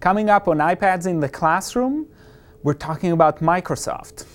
Coming up on iPads in the classroom, we're talking about Microsoft.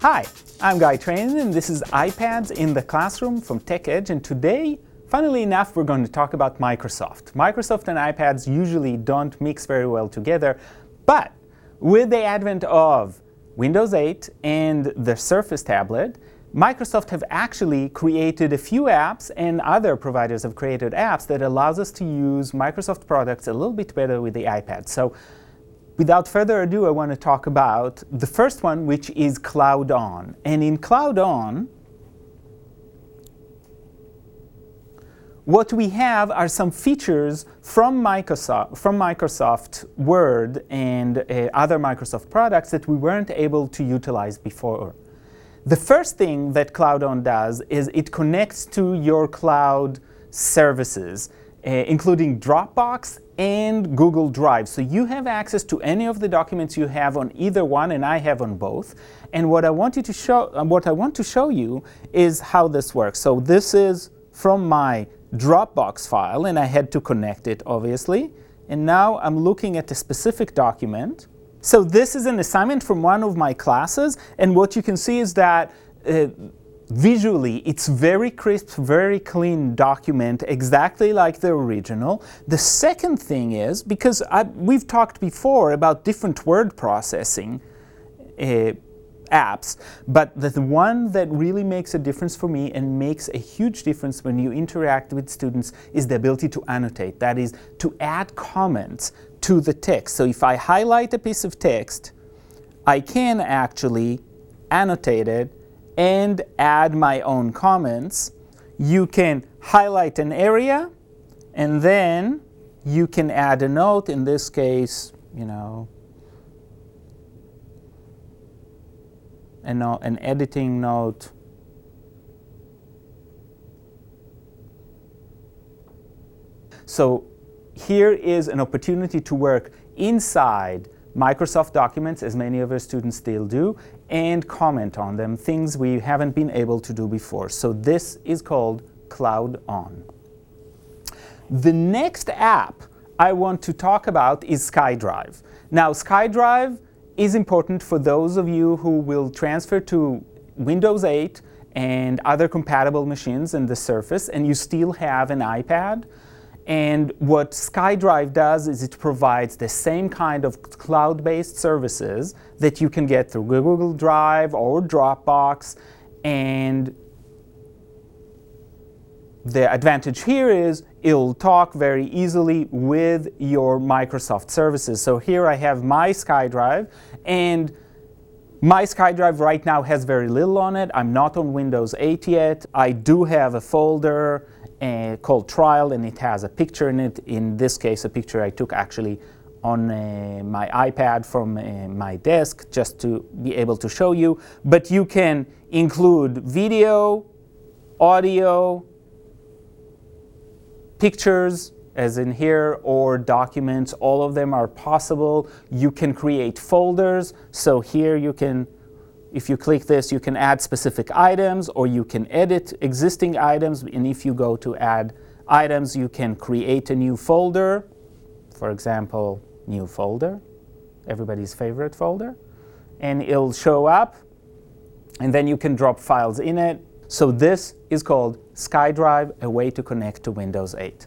Hi, I'm Guy Trainin and this is iPads in the Classroom from TechEdge and today, funnily enough, we're going to talk about Microsoft. Microsoft and iPads usually don't mix very well together, but with the advent of Windows 8 and the Surface tablet, Microsoft have actually created a few apps and other providers have created apps that allows us to use Microsoft products a little bit better with the iPad. So without further ado, I want to talk about the first one, which is CloudOn. And in CloudOn, what we have are some features from Microsoft, from Microsoft Word and uh, other Microsoft products that we weren't able to utilize before. The first thing that CloudOn does is it connects to your cloud services, uh, including Dropbox and Google Drive. So you have access to any of the documents you have on either one, and I have on both. And what I want you to show, what I want to show you is how this works. So this is from my Dropbox file and I had to connect it obviously. And now I'm looking at a specific document. So this is an assignment from one of my classes and what you can see is that uh, visually it's very crisp, very clean document, exactly like the original. The second thing is, because I, we've talked before about different word processing, uh, apps, but the one that really makes a difference for me and makes a huge difference when you interact with students is the ability to annotate. That is, to add comments to the text. So if I highlight a piece of text, I can actually annotate it and add my own comments. You can highlight an area and then you can add a note, in this case, you know, an, an editing note. So here is an opportunity to work inside Microsoft documents, as many of our students still do, and comment on them, things we haven't been able to do before. So this is called CloudOn. The next app I want to talk about is SkyDrive. Now, SkyDrive is important for those of you who will transfer to Windows 8 and other compatible machines in the Surface and you still have an iPad. And what SkyDrive does is it provides the same kind of cloud-based services that you can get through Google Drive or Dropbox. And the advantage here is it'll talk very easily with your Microsoft services. So here I have my SkyDrive and my SkyDrive right now has very little on it. I'm not on Windows 8 yet. I do have a folder uh, called Trial and it has a picture in it. In this case, a picture I took actually on uh, my iPad from uh, my desk just to be able to show you. But you can include video, audio, pictures, as in here, or documents, all of them are possible. You can create folders. So here you can, if you click this, you can add specific items or you can edit existing items. And if you go to add items, you can create a new folder. For example, new folder, everybody's favorite folder. And it'll show up. And then you can drop files in it. So this is called SkyDrive, a way to connect to Windows 8.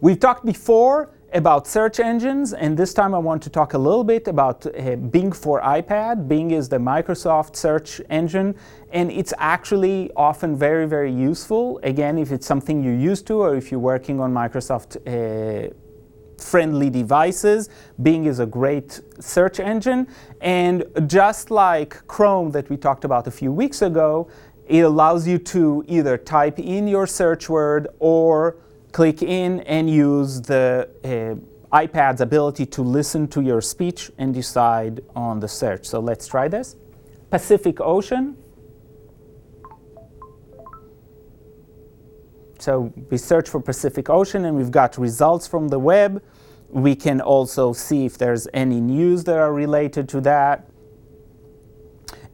We've talked before about search engines, and this time I want to talk a little bit about uh, Bing for iPad. Bing is the Microsoft search engine, and it's actually often very, very useful. Again, if it's something you're used to or if you're working on Microsoft uh, friendly devices. Bing is a great search engine. And just like Chrome that we talked about a few weeks ago, it allows you to either type in your search word or click in and use the uh, iPad's ability to listen to your speech and decide on the search. So let's try this. Pacific Ocean. So we search for Pacific Ocean and we've got results from the web. We can also see if there's any news that are related to that.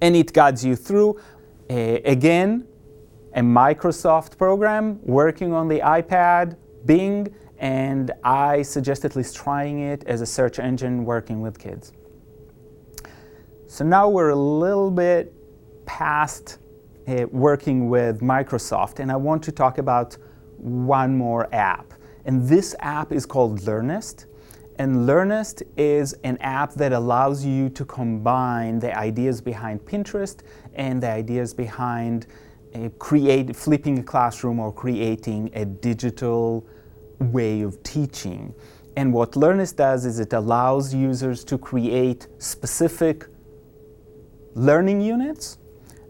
and it guides you through. Uh, again, a Microsoft program working on the iPad, Bing, and I suggest at least trying it as a search engine working with kids. So now we're a little bit past uh, working with Microsoft, and I want to talk about one more app. And this app is called Learnist. And Learnist is an app that allows you to combine the ideas behind Pinterest and the ideas behind uh, create, flipping a classroom or creating a digital way of teaching. And what Learnist does is it allows users to create specific learning units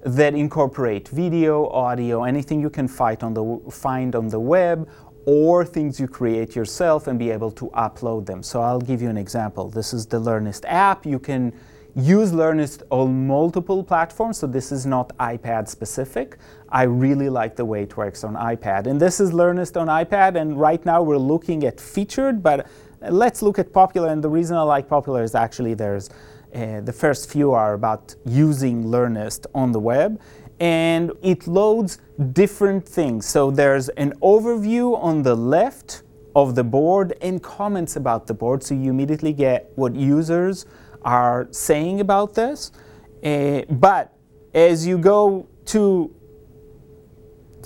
that incorporate video, audio, anything you can on the, find on the web, or things you create yourself and be able to upload them. So I'll give you an example. This is the Learnist app. You can use Learnist on multiple platforms, so this is not iPad specific. I really like the way it works on iPad. And this is Learnist on iPad, and right now we're looking at featured, but let's look at popular. And the reason I like popular is actually there's uh, the first few are about using Learnist on the web, and it loads different things. So there's an overview on the left of the board and comments about the board, so you immediately get what users are saying about this. Uh, but as you go to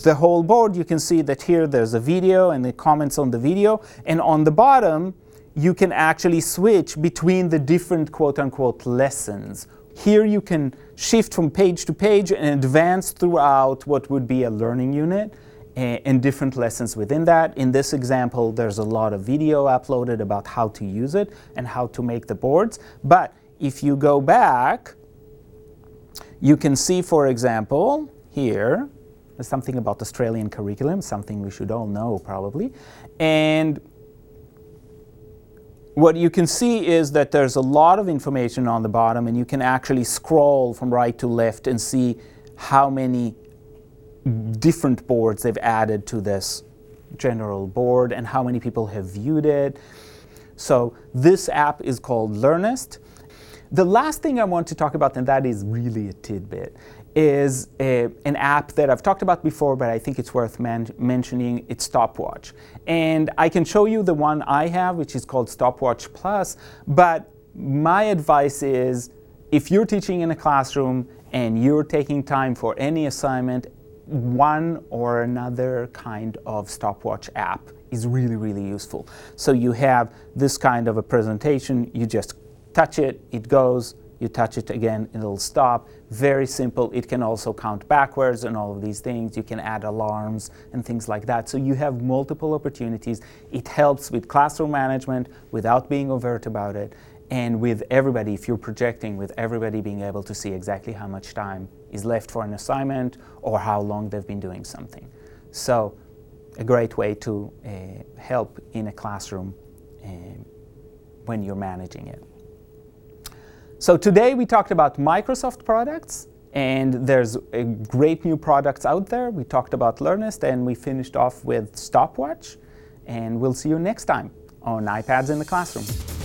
the whole board, you can see that here there's a video and the comments on the video, and on the bottom, you can actually switch between the different quote unquote lessons. Here you can shift from page to page and advance throughout what would be a learning unit eh, and different lessons within that. In this example, there's a lot of video uploaded about how to use it and how to make the boards. But if you go back, you can see, for example, here, something about Australian curriculum, something we should all know probably. And what you can see is that there's a lot of information on the bottom and you can actually scroll from right to left and see how many different boards they've added to this general board and how many people have viewed it. So this app is called Learnist. The last thing I want to talk about, and that is really a tidbit, is a, an app that I've talked about before, but I think it's worth man- mentioning. It's Stopwatch. And I can show you the one I have, which is called Stopwatch Plus. But my advice is if you're teaching in a classroom and you're taking time for any assignment, one or another kind of stopwatch app is really, really useful. So you have this kind of a presentation, you just touch it, it goes, you touch it again, it'll stop. Very simple. It can also count backwards and all of these things. You can add alarms and things like that. So you have multiple opportunities. It helps with classroom management without being overt about it. And with everybody, if you're projecting, with everybody being able to see exactly how much time is left for an assignment or how long they've been doing something. So, a great way to uh, help in a classroom uh, when you're managing it. So today we talked about Microsoft products, and there's great new products out there. We talked about Learnist, and we finished off with Stopwatch. And we'll see you next time on iPads in the Classroom.